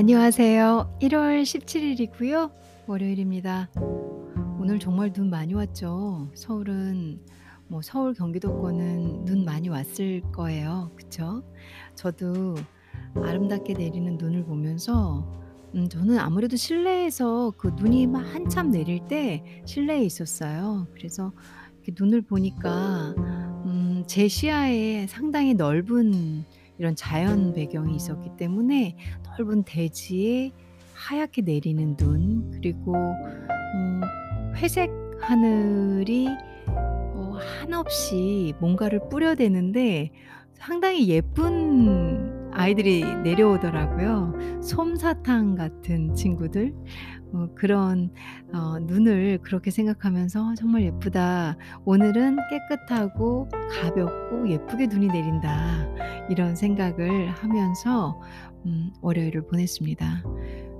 안녕하세요. 1월 17 일이고요. 월요일입니다. 오늘 정말 눈 많이 왔죠. 서울은 뭐 서울 경기도권은 눈 많이 왔을 거예요. 그쵸? 저도 아름답게 내리는 눈을 보면서 음 저는 아무래도 실내에서 그 눈이 막 한참 내릴 때 실내에 있었어요. 그래서 이렇게 눈을 보니까 음 제 시야에 상당히 넓은 이런 자연 배경이 있었기 때문에 넓은 대지에 하얗게 내리는 눈 그리고 어 회색 하늘이 어 한없이 뭔가를 뿌려대는데 상당히 예쁜 아이들이 내려오더라고요. 솜사탕 같은 친구들. 어 그런 어 눈을 그렇게 생각하면서 '정말 예쁘다. 오늘은 깨끗하고 가볍고 예쁘게 눈이 내린다.' 이런 생각을 하면서 음 월요일을 보냈습니다.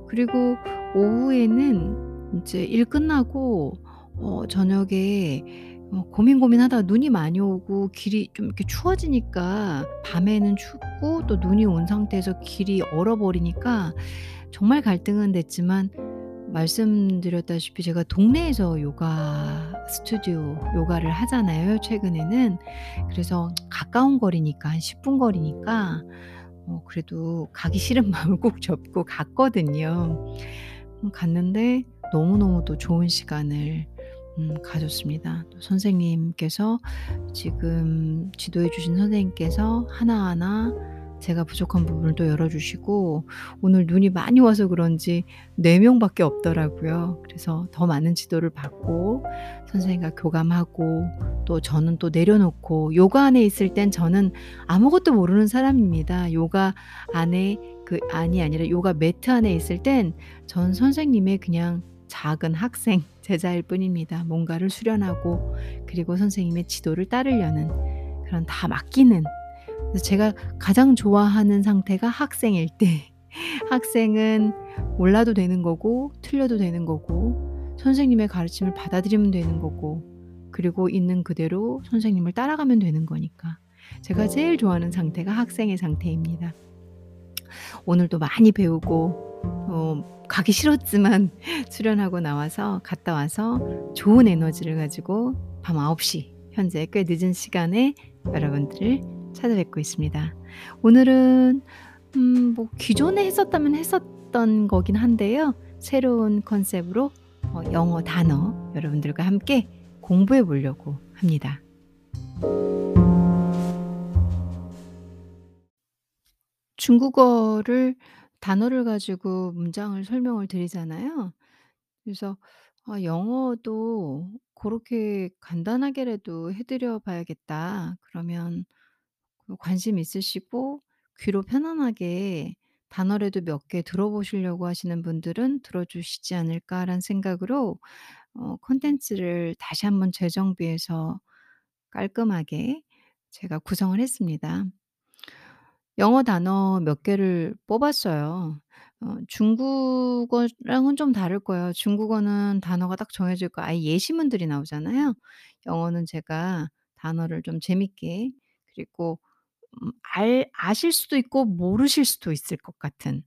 그리고 오후에는 인제 일 끝나고 어 저녁에 어 고민 고민하다가 눈이 많이 오고 길이 좀 이렇게 추워지니까 밤에는 춥고 또 눈이 온 상태에서 길이 얼어버리니까 정말 갈등은 됐지만 말씀드렸다시피 제가 동네에서 요가 스튜디오 요가를 하잖아요 최근에는. 그래서 가까운 거리니까 한 10분 거리니까 어 그래도 가기 싫은 마음을 꼭 접고 갔거든요. 음 갔는데 너무너무 또 좋은 시간을 음 가졌습니다. 또 선생님께서 지금 지도해 주신 선생님께서 하나하나 제가 부족한 부분을 또 열어 주시고 오늘 눈이 많이 와서 그런지 4 명밖에 없더라고요. 그래서 더 많은 지도를 받고 선생님과 교감하고 또 저는 또 내려놓고 요가 안에 있을 땐 저는 아무것도 모르는 사람입니다. 요가 안에 그 안이 아니라 요가 매트 안에 있을 땐 전 선생님의 그냥 작은 학생, 제자일 뿐입니다. 뭔가를 수련하고 그리고 선생님의 지도를 따르려는 그런 다 맡기는 그래서 제가 가장 좋아하는 상태가 학생일 때 학생은 몰라도 되는 거고 틀려도 되는 거고 선생님의 가르침을 받아들이면 되는 거고 그리고 있는 그대로 선생님을 따라가면 되는 거니까 제가 제일 좋아하는 상태가 학생의 상태입니다. 오늘도 많이 배우고 어 가기 싫었지만 수련하고 나와서 갔다 와서 좋은 에너지를 가지고 밤 9시 현재 꽤 늦은 시간에 여러분들을 찾아뵙고 있습니다. 오늘은 음 뭐 기존에 했었다면 했었던 거긴 한데요. 새로운 컨셉으로 어 영어 단어 여러분들과 함께 공부해 보려고 합니다. 중국어를 단어를 가지고 문장을 설명을 드리잖아요. 그래서 아 영어도 고렇게 간단하게라도 해 드려 봐야겠다. 그러면 그 관심 있으시고 귀로 편안하게 단어라도 몇 개 들어보시려고 하시는 분들은 '들어 주시지 않을까.'라는 생각으로 어 콘텐츠를 다시 한번 재정비해서 깔끔하게 제가 구성을 했습니다. 영어 단어 몇 개를 뽑았어요. 어 중국어랑은 좀 다를 거예요. 중국어는 단어가 딱 정해져 있고 아예 예시문들이 나오잖아요. 영어는 제가 단어를 좀 재밌게 그리고 음 알 아실 수도 있고 모르실 수도 있을 것 같은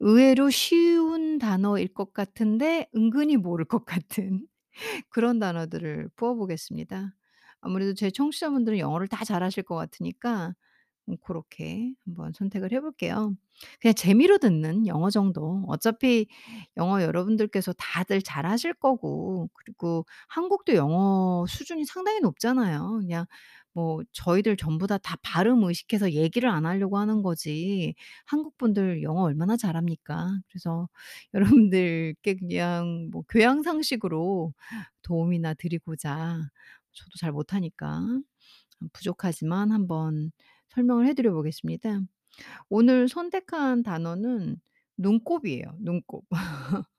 의외로 쉬운 단어일 것 같은데 은근히 모를 것 같은 그런 단어들을 pu어 보겠습니다. 아무래도 제 청취자분들은 영어를 다 잘하실 것 같으니까 음 고렇게 한번 선택을 해 볼게요. 그냥 재미로 듣는 영어 정도. 어차피 영어 여러분들께서 다들 잘하실 거고 그리고 한국도 영어 수준이 상당히 높잖아요. 그냥 뭐 저희들 전부 다, 다 발음 의식해서 얘기를 안 하려고 하는 거지 한국 분들 영어 얼마나 잘합니까? 그래서 여러분들께 그냥 뭐 교양 상식으로 도움이나 드리고자 저도 잘 못하니까 부족하지만 한번 설명을 해 드려 보겠습니다. 오늘 선택한 단어는 눈곱이에요, 눈곱.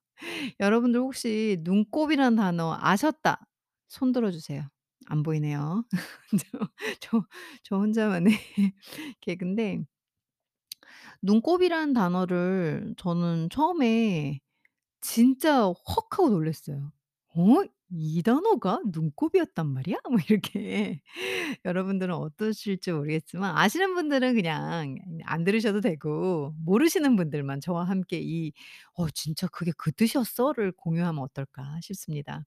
여러분들 혹시 눈곱이라는 단어 아셨다. 손 들어 주세요. 안 보이네요. 저 저 저 혼자만의 개그인데 눈곱이라는 단어를 저는 처음에 진짜 헉 하고 놀랐어요. '어? 이 단어가 눈곱이었단 말이야? 뭐 이렇게 여러분들은 어떠실지 모르겠지만 아시는 분들은 그냥 안 들으셔도 되고 모르시는 분들만 저와 함께 이 '어 진짜 그게 그 뜻이었어?'를 공유하면 어떨까 싶습니다.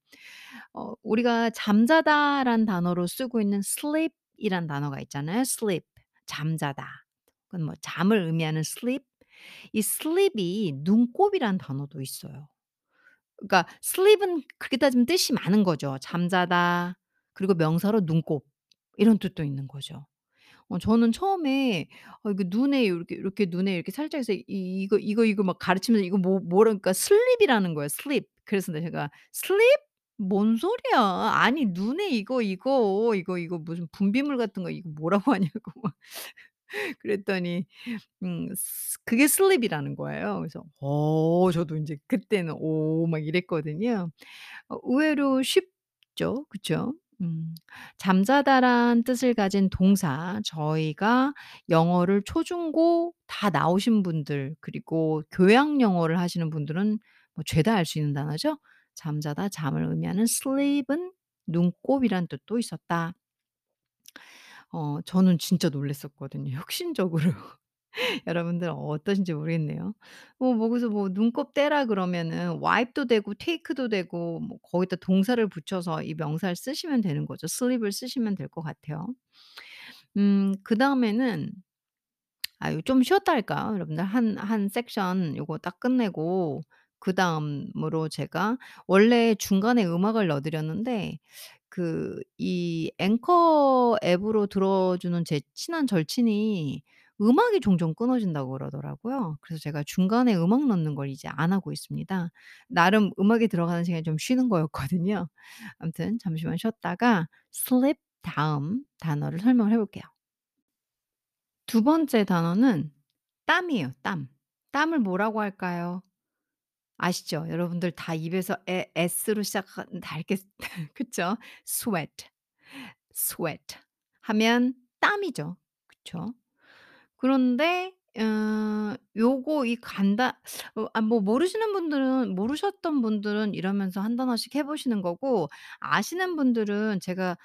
어 우리가 잠자다란 단어로 쓰고 있는 sleep 이란 단어가 있잖아요. sleep 잠자다. 그건 뭐 잠을 의미하는 sleep. 이 sleep이 눈곱이란 단어도 있어요. 그러니까 sleep은 그렇게 따지면 뜻이 많은 거죠. 잠자다 그리고 명사로 눈곱 이런 뜻도 있는 거죠. 어 저는 처음에 어 이거 눈에 요렇게 요렇게 눈에 이렇게 살짝 해서 이 이거 이거 이거 막 가르치면서 이거 뭐 뭐라니까 sleep이라는 거예요 sleep. 그래서 제가 "sleep? 뭔 소리야. 아니 눈에 이거, 이거, 이거, 이거 무슨 분비물 같은 거 이거 뭐라고 하냐고." 막 그랬더니 음스 그게 sleep이라는 거예요. 그래서 어 저도 인제 그때는 오 막 이랬거든요. 어 의외로 쉽죠. 그쵸? 음. 잠자다란 뜻을 가진 동사 저희가 영어를 초중고 다 나오신 분들 그리고 교양 영어를 하시는 분들은 뭐 죄다 알 수 있는 단어죠. 잠자다 잠을 의미하는 sleep은 눈곱이란 뜻도 있었다. 어 저는 진짜 놀랐었거든요 혁신적으로. 여러분들은 어떠신지 모르겠네요. 뭐 뭐 그래서 뭐 "눈곱 떼라." 그러면은 wipe도 되고 take도 되고 뭐 거기다 동사를 붙여서 이 명사를 쓰시면 되는 거죠. sleep을 쓰시면 될 것 같아요. 음 그다음에는 아요좀 쉬었다 할까요? 여러분들 한 한 섹션 요거 딱 끝내고 그다음으로 제가 원래 중간에 음악을 넣어 드렸는데 그 이 앵커 앱으로 들어주는 제 친한 절친이 음악이 종종 끊어진다고 그러더라고요. 그래서 제가 중간에 음악 넣는 걸 이제 안 하고 있습니다. 나름 음악이 들어가는 시간이 좀 쉬는 거였거든요. 아무튼 잠시만 쉬었다가 sleep 다음 단어를 설명을 해 볼게요. 두 번째 단어는 땀이에요 땀. 땀을 뭐라고 할까요? 아시죠? 여러분들 다 입에서 에 s로 시작한 다 이렇게 그쵸? sweat, sweat 하면 땀이죠. 그쵸? 그런데 어 요거 이 간단 어아 뭐 모르시는 분들은 모르셨던 분들은 이러면서 한 단어씩 해 보시는 거고 아시는 분들은 제가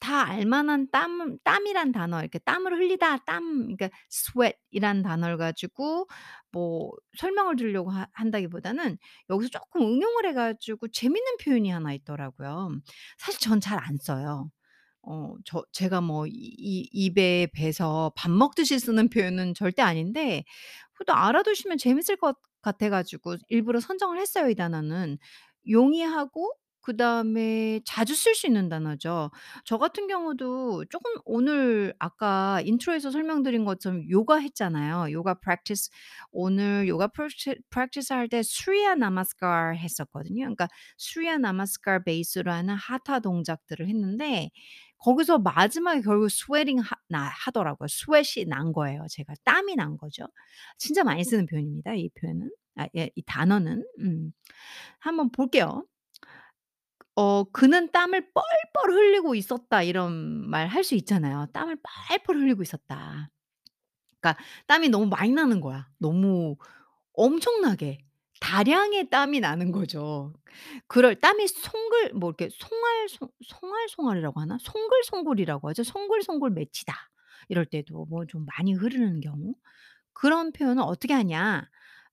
다 알 만한 땀 땀이란 단어 이렇게 땀을 흘리다 땀 그러니까 sweat 이란 단어를 가지고 뭐 설명을 드리려고 하 한다기보다는 여기서 쪼끔 응용을 해 가지고 재밌는 표현이 하나 있더라고요. 사실 전 잘 안 써요. 어 저 제가 뭐 이 이 입에 배서 밥 먹듯이 쓰는 표현은 절대 아닌데 그래도 알아두시면 재밌을 것 같아 가지고 일부러 선정을 했어요 이 단어는. 용이하고 그다음에 자주 쓸 수 있는 단어죠. 저 같은 경우도 쪼금 오늘 아까 intro에서 설명드린 것처럼 요가 했잖아요. 요가 practice 오늘 요가 프랙티 practice 할때 surya namaskar 했었거든요. 그러니까 surya namaskar 베이스로 하는 하타 동작들을 했는데 거기서 마지막에 결국 나 하더라고요. sweat이 난 거예요 제가. 땀이 난 거죠. 진짜 많이 쓰는 표현입니다 이 표현은. 아 예 이 단어는. 음. 한번 볼게요. 어 "그는 땀을 뻘뻘 흘리고 있었다." 이런 말 할 수 있잖아요. "땀을 뻘뻘 흘리고 있었다." 그러니까 땀이 너무 많이 나는 거야. 너무 엄청나게 다량의 땀이 나는 거죠. 그럴 땀이 송글 뭐 이렇게 송알송 송알송알이라고 하나? 송글송글이라고 하죠. "송글송글 맺히다." 이럴 때도 뭐 좀 많이 흐르는 경우. 그런 표현은 어떻게 하냐?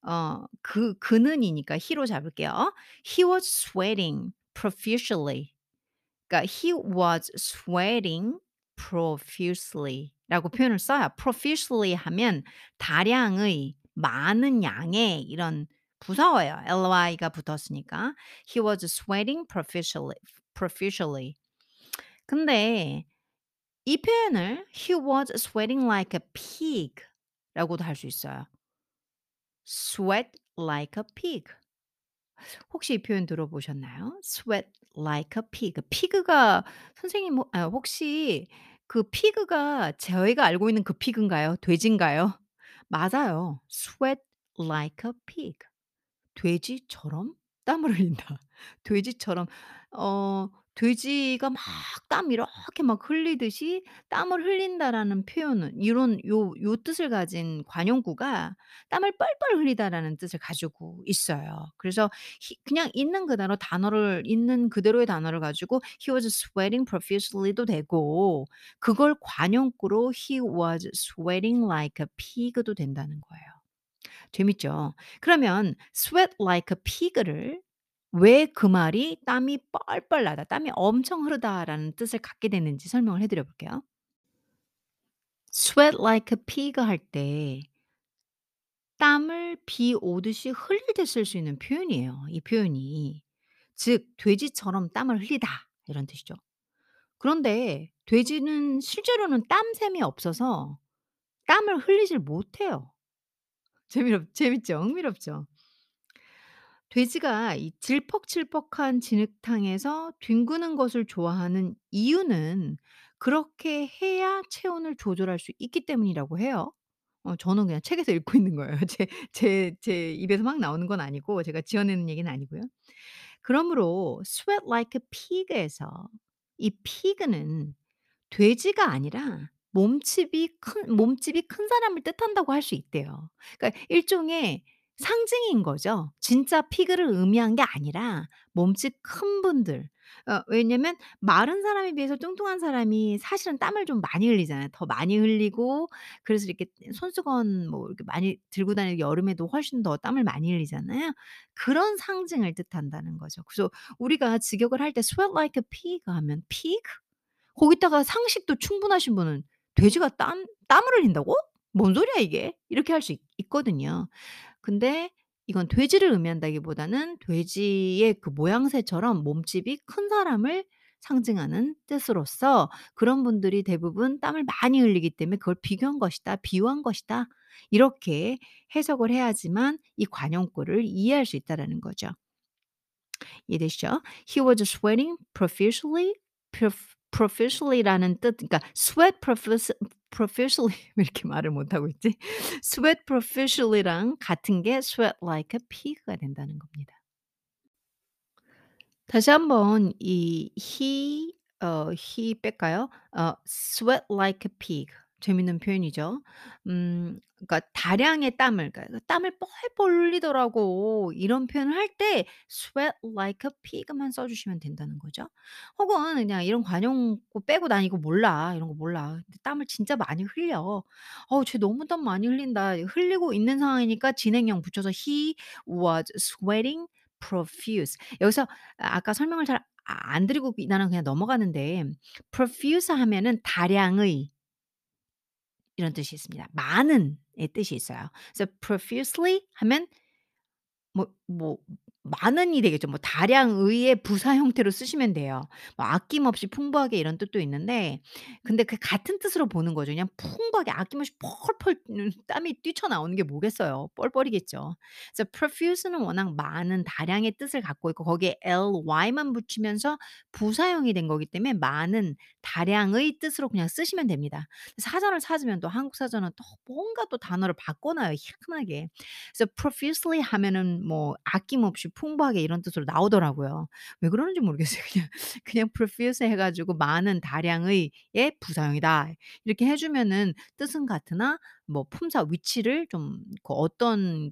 어 그 그는이니까 he로 잡을게요. "He was sweating profusely." 그러니까 "He was sweating profusely." 라고 표현을 써요. profusely 하면 다량의, 많은 양의 이런 부사어예요. ly가 붙었으니까. "He was sweating profusely profusely." 근데 이 표현을 "He was sweating like a pig." 라고도 할 수 있어요. sweat like a pig. 혹시 이 표현 들어보셨나요? sweat like a pig. pig가 선생님 뭐아 혹시 그 pig가 저희가 알고 있는 그 pig인가요? 돼지인가요? 맞아요. sweat like a pig. 돼지처럼 땀을 흘린다. 돼지처럼 어 돼지가 막 땀 이렇게 막 흘리듯이 "땀을 흘린다."라는 표현은 이런 요 요 뜻을 가진 관용구가 "땀을 뻘뻘 흘리다."라는 뜻을 가지고 있어요. 그래서 히 그냥 있는 그대로 단어를 있는 그대로의 단어를 가지고 "He was sweating profusely도 되고 그걸 관용구로 "He was sweating like a pig도 된다는 거예요. 재밌죠? 그러면 sweat like a pig를 왜 그 말이 "땀이 뻘뻘 나다. 땀이 엄청 흐르다."라는 뜻을 갖게 됐는지 설명을 해 드려 볼게요. sweat like a pig 할 때 땀을 비 오듯이 흘릴 때 쓸 수 있는 표현이에요, 이 표현이. 즉 "돼지처럼 땀을 흘리다." 이런 뜻이죠. 그런데 돼지는 실제로는 땀샘이 없어서 땀을 흘리질 못해요. 재미롭 재밌죠? 흥미롭죠? 돼지가 이 질퍽질퍽한 진흙탕에서 뒹구는 것을 좋아하는 이유는 그렇게 해야 체온을 조절할 수 있기 때문이라고 해요. 어 저는 그냥 책에서 읽고 있는 거예요. 제 제 제 입에서 막 나오는 건 아니고 제가 지어내는 얘기는 아니고요. 그러므로 sweat like a pig에서 이 pig는 돼지가 아니라 몸집이 큰 몸집이 큰 사람을 뜻한다고 할 수 있대요. 그러니까 일종의 상징인 거죠. 진짜 pig를 의미한 게 아니라 몸집 큰 분들. 어 왜냐면 마른 사람에 비해서 뚱뚱한 사람이 사실은 땀을 좀 많이 흘리잖아요. 더 많이 흘리고 그래서 이렇게 손수건 뭐 이렇게 많이 들고 다니고 여름에도 훨씬 더 땀을 많이 흘리잖아요. 그런 상징을 뜻한다는 거죠. 그래서 우리가 직역을 할 때 "sweat like a pig." 하면 pig? 거기다가 상식도 충분하신 분은 '돼지가 땀 땀을 흘린다고? 뭔 소리야 이게?' 이렇게 할 수있 있거든요. 근데 이건 돼지를 의미한다기보다는 돼지의 그 모양새처럼 몸집이 큰 사람을 상징하는 뜻으로서 그런 분들이 대부분 땀을 많이 흘리기 때문에 그걸 비교한 것이다. 비유한 것이다. 이렇게 해석을 해야지만 이 관용구를 이해할 수 있다라는 거죠. 이해되시죠? He was sweating profusely prof profusely라는 뜻 그러니까 sweat profusely 왜 이렇게 말을 못하고 있지? sweat profusely랑 같은 게 sweat like a pig가 된다는 겁니다. 다시 한번 이 he 어 he 뺄까요? 어 sweat like a pig 재밌는 표현이죠. 음 그러니까 다량의 땀을 그러니까 "땀을 뻘뻘 흘리더라고." 이런 표현을 할 때 sweat like a pig만 써 주시면 된다는 거죠. 혹은 그냥 이런 관용구 빼고 "난 이거 몰라. 이런 거 몰라. 근데 땀을 진짜 많이 흘려. 어우 쟤 너무 땀 많이 흘린다." 흘리고 있는 상황이니까 진행형 붙여서 "He was sweating profuse." 여기서 아 아까 설명을 잘아안 드리고 이 나는 그냥 넘어가는데 profuse 하면은 다량의 이런 뜻이 있습니다. 많은의 뜻이 있어요. 그래서 profusely 하면 뭐 뭐 많은이 되겠죠. 뭐 다량의의 부사 형태로 쓰시면 돼요. 뭐 아낌없이 풍부하게 이런 뜻도 있는데 근데 그 같은 뜻으로 보는 거죠. 그냥 풍부하게 아낌없이 펄펄 음 땀이 뛰쳐나오는 게 뭐겠어요. 뻘뻘이겠죠. 그래서 profuse는 워낙 많은 다량의 뜻을 갖고 있고 거기에 ly만 붙이면서 부사형이 된 거기 때문에 많은 다량의 뜻으로 그냥 쓰시면 됩니다. 사전을 찾으면 또 한국 사전은 또 뭔가 또 단어를 바꿔 놔요 희한하게. 그래서 profusely 하면은 뭐 아낌없이 풍부하게 이런 뜻으로 나오더라고요. 왜 그러는지 모르겠어요. 그냥 그냥 profuse 해 가지고 많은 다량의 의 부사형이다. 이렇게 해 주면은 뜻은 같으나 뭐 품사 위치를 좀 그 어떤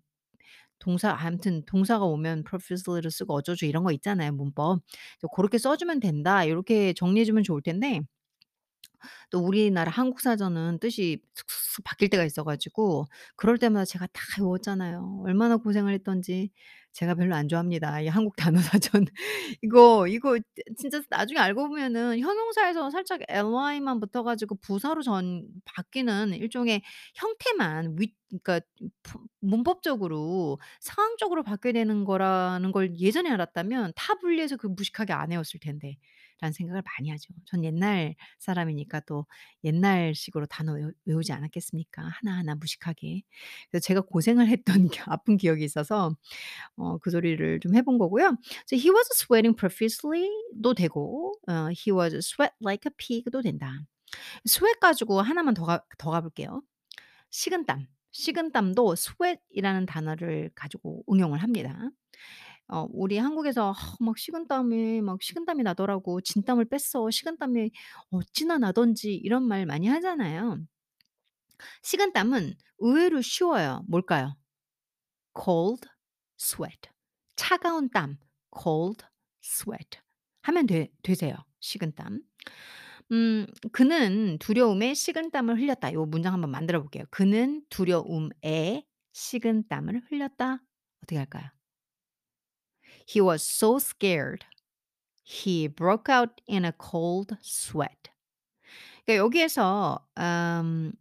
동사 아무튼 동사가 오면 profusely를 쓰고 어쩌고 이런 거 있잖아요, 문법. 그래서 고렇게 써 주면 된다. 요렇게 정리해 주면 좋을 텐데 또 우리나라 한국 사전은 뜻이 슥슥슥 바뀔 때가 있어 가지고 그럴 때마다 제가 다 외웠잖아요. 얼마나 고생을 했던지. 제가 별로 안 좋아합니다, 이 한국 단어 사전. 이거 이거 진짜 나중에 알고 보면은 형용사에서 살짝 ly만 붙어 가지고 부사로 전 바뀌는 일종의 형태만 위 그러니까 푸 문법적으로 상황적으로 바뀌어야 되는 거라는 걸 예전에 알았다면 타 분리해서 그 무식하게 안 외웠을 텐데 라는 생각을 많이 하죠. 전 옛날 사람이니까 또 옛날식으로 단어 외우 외우지 않았겠습니까? 하나하나 무식하게. 그래서 제가 고생을 했던 기 아픈 기억이 있어서 어 그 소리를 좀 해본 거고요. 그래서 "He was sweating profusely"도 되고 어 "He was sweat like a pig"도 된다. sweat 가지고 하나만 더 가 더 가 볼게요. 식은땀. 식은땀도 sweat이라는 단어를 가지고 응용을 합니다. 어 우리 한국에서 아 막 "식은땀이 막 식은땀이 나더라고. 진땀을 뺐어. 식은땀이 어찌나 나던지." 이런 말 많이 하잖아요. 식은땀은 의외로 쉬워요. 뭘까요? cold sweat. 차가운 땀 cold sweat 하면 되 되세요, 식은땀. 음 "그는 두려움에 식은땀을 흘렸다." 요 문장 한번 만들어 볼게요. "그는 두려움에 식은땀을 흘렸다." 어떻게 할까요? He was so scared. He broke out in a cold sweat. 그러니까 여기에서 음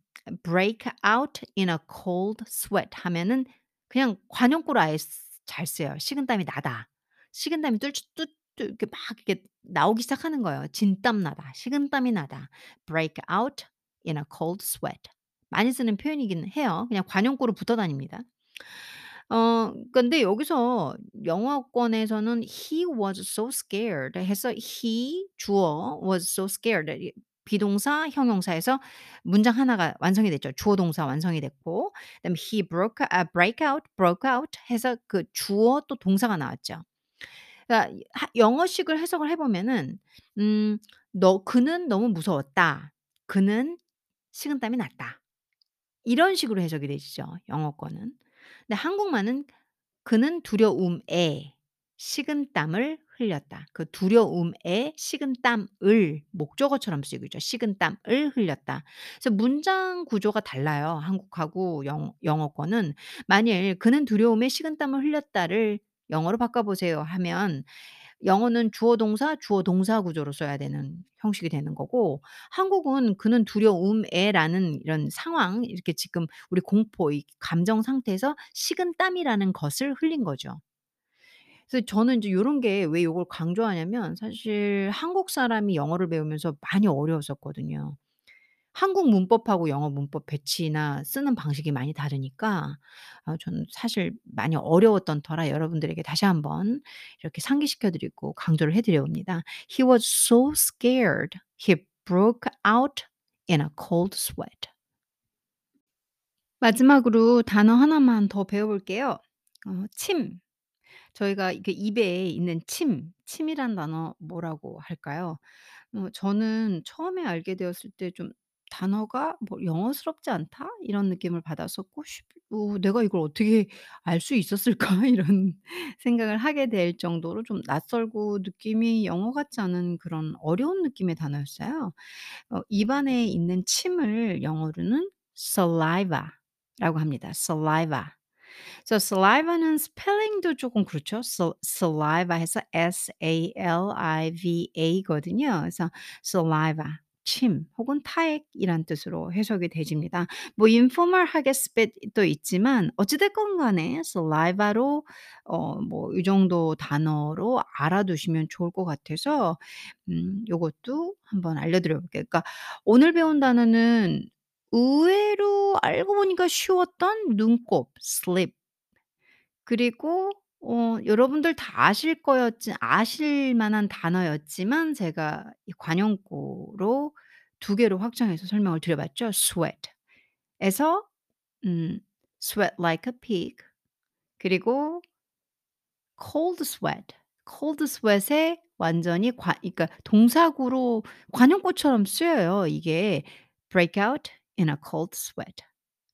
break out in a cold sweat 하면은 그냥 관용구로 아예 쓰잘 써요. "식은땀이 나다." 식은땀이 뚜 이렇게 막 이렇게 나오기 시작하는 거예요. "진땀 나다. 식은땀이 나다." break out in a cold sweat. 많이 쓰는 표현이기는 해요. 그냥 관용구로 붙어 다닙니다. 어 근데 여기서 영어권에서는 "He was so scared." 해서 he 주어 was so scared 이 비동사, 형용사에서 문장 하나가 완성이 됐죠. 주어, 동사 완성이 됐고 그다음에 he broke 아 break out, broke out 해서 그 주어 또 동사가 나왔죠. 그러니까 하 영어식을 해석을 해 보면은 음 "너 그는 너무 무서웠다. 그는 식은땀이 났다." 이런 식으로 해석이 되시죠, 영어권은. 근데 한국말은 "그는 두려움에 식은땀을 흘렸다." 그 두려움에 식은땀을 목적어처럼 쓰이고 있죠. "식은땀을 흘렸다." 그래서 문장 구조가 달라요, 한국하고 영 영어권은. 만일 "그는 두려움에 식은땀을 흘렸다."를 영어로 바꿔 보세요 하면 영어는 주어 동사, 주어 동사 구조로 써야 되는 형식이 되는 거고 한국은 "그는 두려움에"라는 이런 상황 이렇게 지금 우리 공포 이 감정 상태에서 식은 땀이라는 것을 흘린 거죠. 그래서 저는 인제 요런 게 왜 요걸 강조하냐면 사실 한국 사람이 영어를 배우면서 많이 어려웠었거든요. 한국 문법하고 영어 문법 배치나 쓰는 방식이 많이 다르니까 아 저는 사실 많이 어려웠던 터라 여러분들에게 다시 한번 이렇게 상기시켜 드리고 강조를 해 드려 봅니다. He was so scared. He broke out in a cold sweat. 마지막으로 단어 하나만 더 배워 볼게요. 어 침. 저희가 이게 입에 있는 침, 침이란 단어 뭐라고 할까요? 어 저는 처음에 알게 되었을 때 좀' 단어가 뭐 영어스럽지 않다.' 이런 느낌을 받았었고 쉽 어 '내가 이걸 어떻게 알 수 있었을까?' 이런 생각을 하게 될 정도로 좀 낯설고 느낌이 영어 같지 않은 그런 어려운 느낌의 단어였어요. 어 입안에 있는 침을 영어로는 saliva라고 합니다. saliva. 그래서 saliva는 스펠링도 쪼끔 그렇죠. sa saliva 해서 S-A-L-I-V-A 거든요. 그래서 saliva 침 혹은 타액이란 뜻으로 해석이 되집니다. 뭐 informal하게 spit도 있지만 어찌 됐건 간에 saliva로 어 뭐 이 정도 단어로 알아두시면 좋을 것 같아서 음 요것도 한번 알려 드려 볼게요. 그러니까 오늘 배운 단어는 의외로 알고 보니까 쉬웠던 눈곱 slip 그리고 어 여러분들 다 아실 거였지 아실 만한 단어였지만 제가 이 관용구로 2 개로 확장해서 설명을 드려 봤죠. sweat 에서 음 sweat like a pig 그리고 cold sweat, cold sweat에 완전히 관 그러니까 동사구로 관용구처럼 쓰여요. 이게 break out in a cold sweat,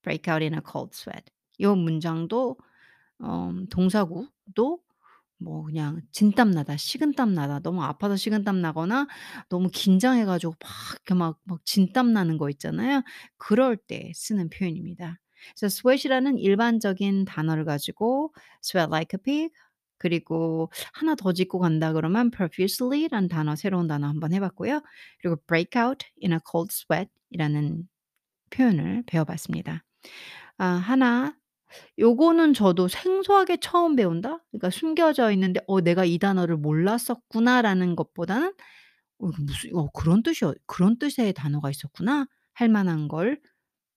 break out in a cold sweat. 요 문장도 어 동사구도 뭐 그냥 진땀 나다, 식은땀 나다, 너무 아파서 식은땀 나거나 너무 긴장해 가지고 막 이렇게 막 막 진땀 나는 거 있잖아요. 그럴 때 쓰는 표현입니다. 그래서 sweat이라는 일반적인 단어를 가지고 sweat like a pig 그리고 하나 더 짚고 간다 그러면 profusely라는 단어 새로운 단어 한번 해 봤고요. 그리고 break out in a cold sweat이라는 표현을 배워 봤습니다. 아 하나 요거는 저도 생소하게 처음 배운다? 그러니까 숨겨져 있는데 '어 내가 이 단어를 몰랐었구나.'라는 것보다는 '어 무슨 어 그런 뜻이었 그런 뜻의 단어가 있었구나.' 할 만한 걸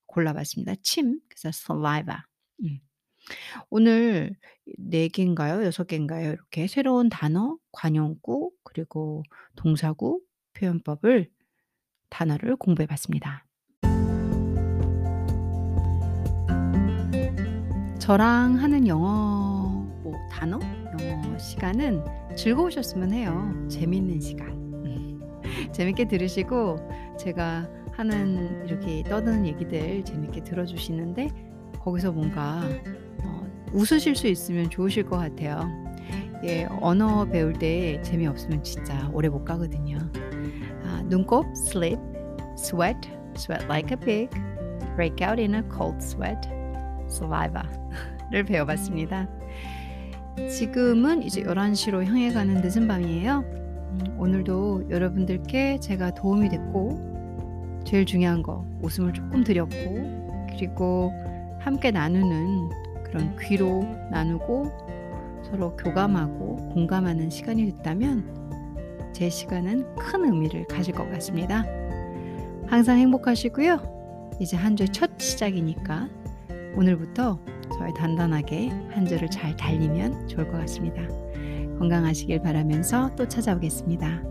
골라 봤습니다. 침 그래서 saliva. 음. 오늘 4 개인가요? 6 개인가요? 이렇게 새로운 단어, 관용구 그리고 동사구 표현법을 단어를 공부해 봤습니다. 저랑 하는 영어 뭐 단어, 영어 시간은 즐거우셨으면 해요. 재밌는 시간. 재밌게 들으시고 제가 하는 이렇게 떠드는 얘기들 재밌게 들어주시는데 거기서 뭔가 어, 웃으실 수 있으면 좋으실 것 같아요. 예, 언어 배울 때 재미없으면 진짜 오래 못 가거든요. 아, 눈곱, sleep, sweat, sweat like a pig, break out in a cold sweat, saliva를 배워봤습니다. 지금은 이제 11시로 향해 가는 늦은 밤이에요. 음, 오늘도 여러분들께 제가 도움이 됐고, 제일 중요한 거, 웃음을 조금 드렸고, 그리고 함께 나누는 그런 귀로 나누고 서로 교감하고 공감하는 시간이 됐다면 제 시간은 큰 의미를 가질 것 같습니다. 항상 행복하시고요. 이제 한 주의 첫 시작이니까 오늘부터 저희 단단하게 한 주를 잘 달리면 좋을 것 같습니다. 건강하시길 바라면서 또 찾아오겠습니다.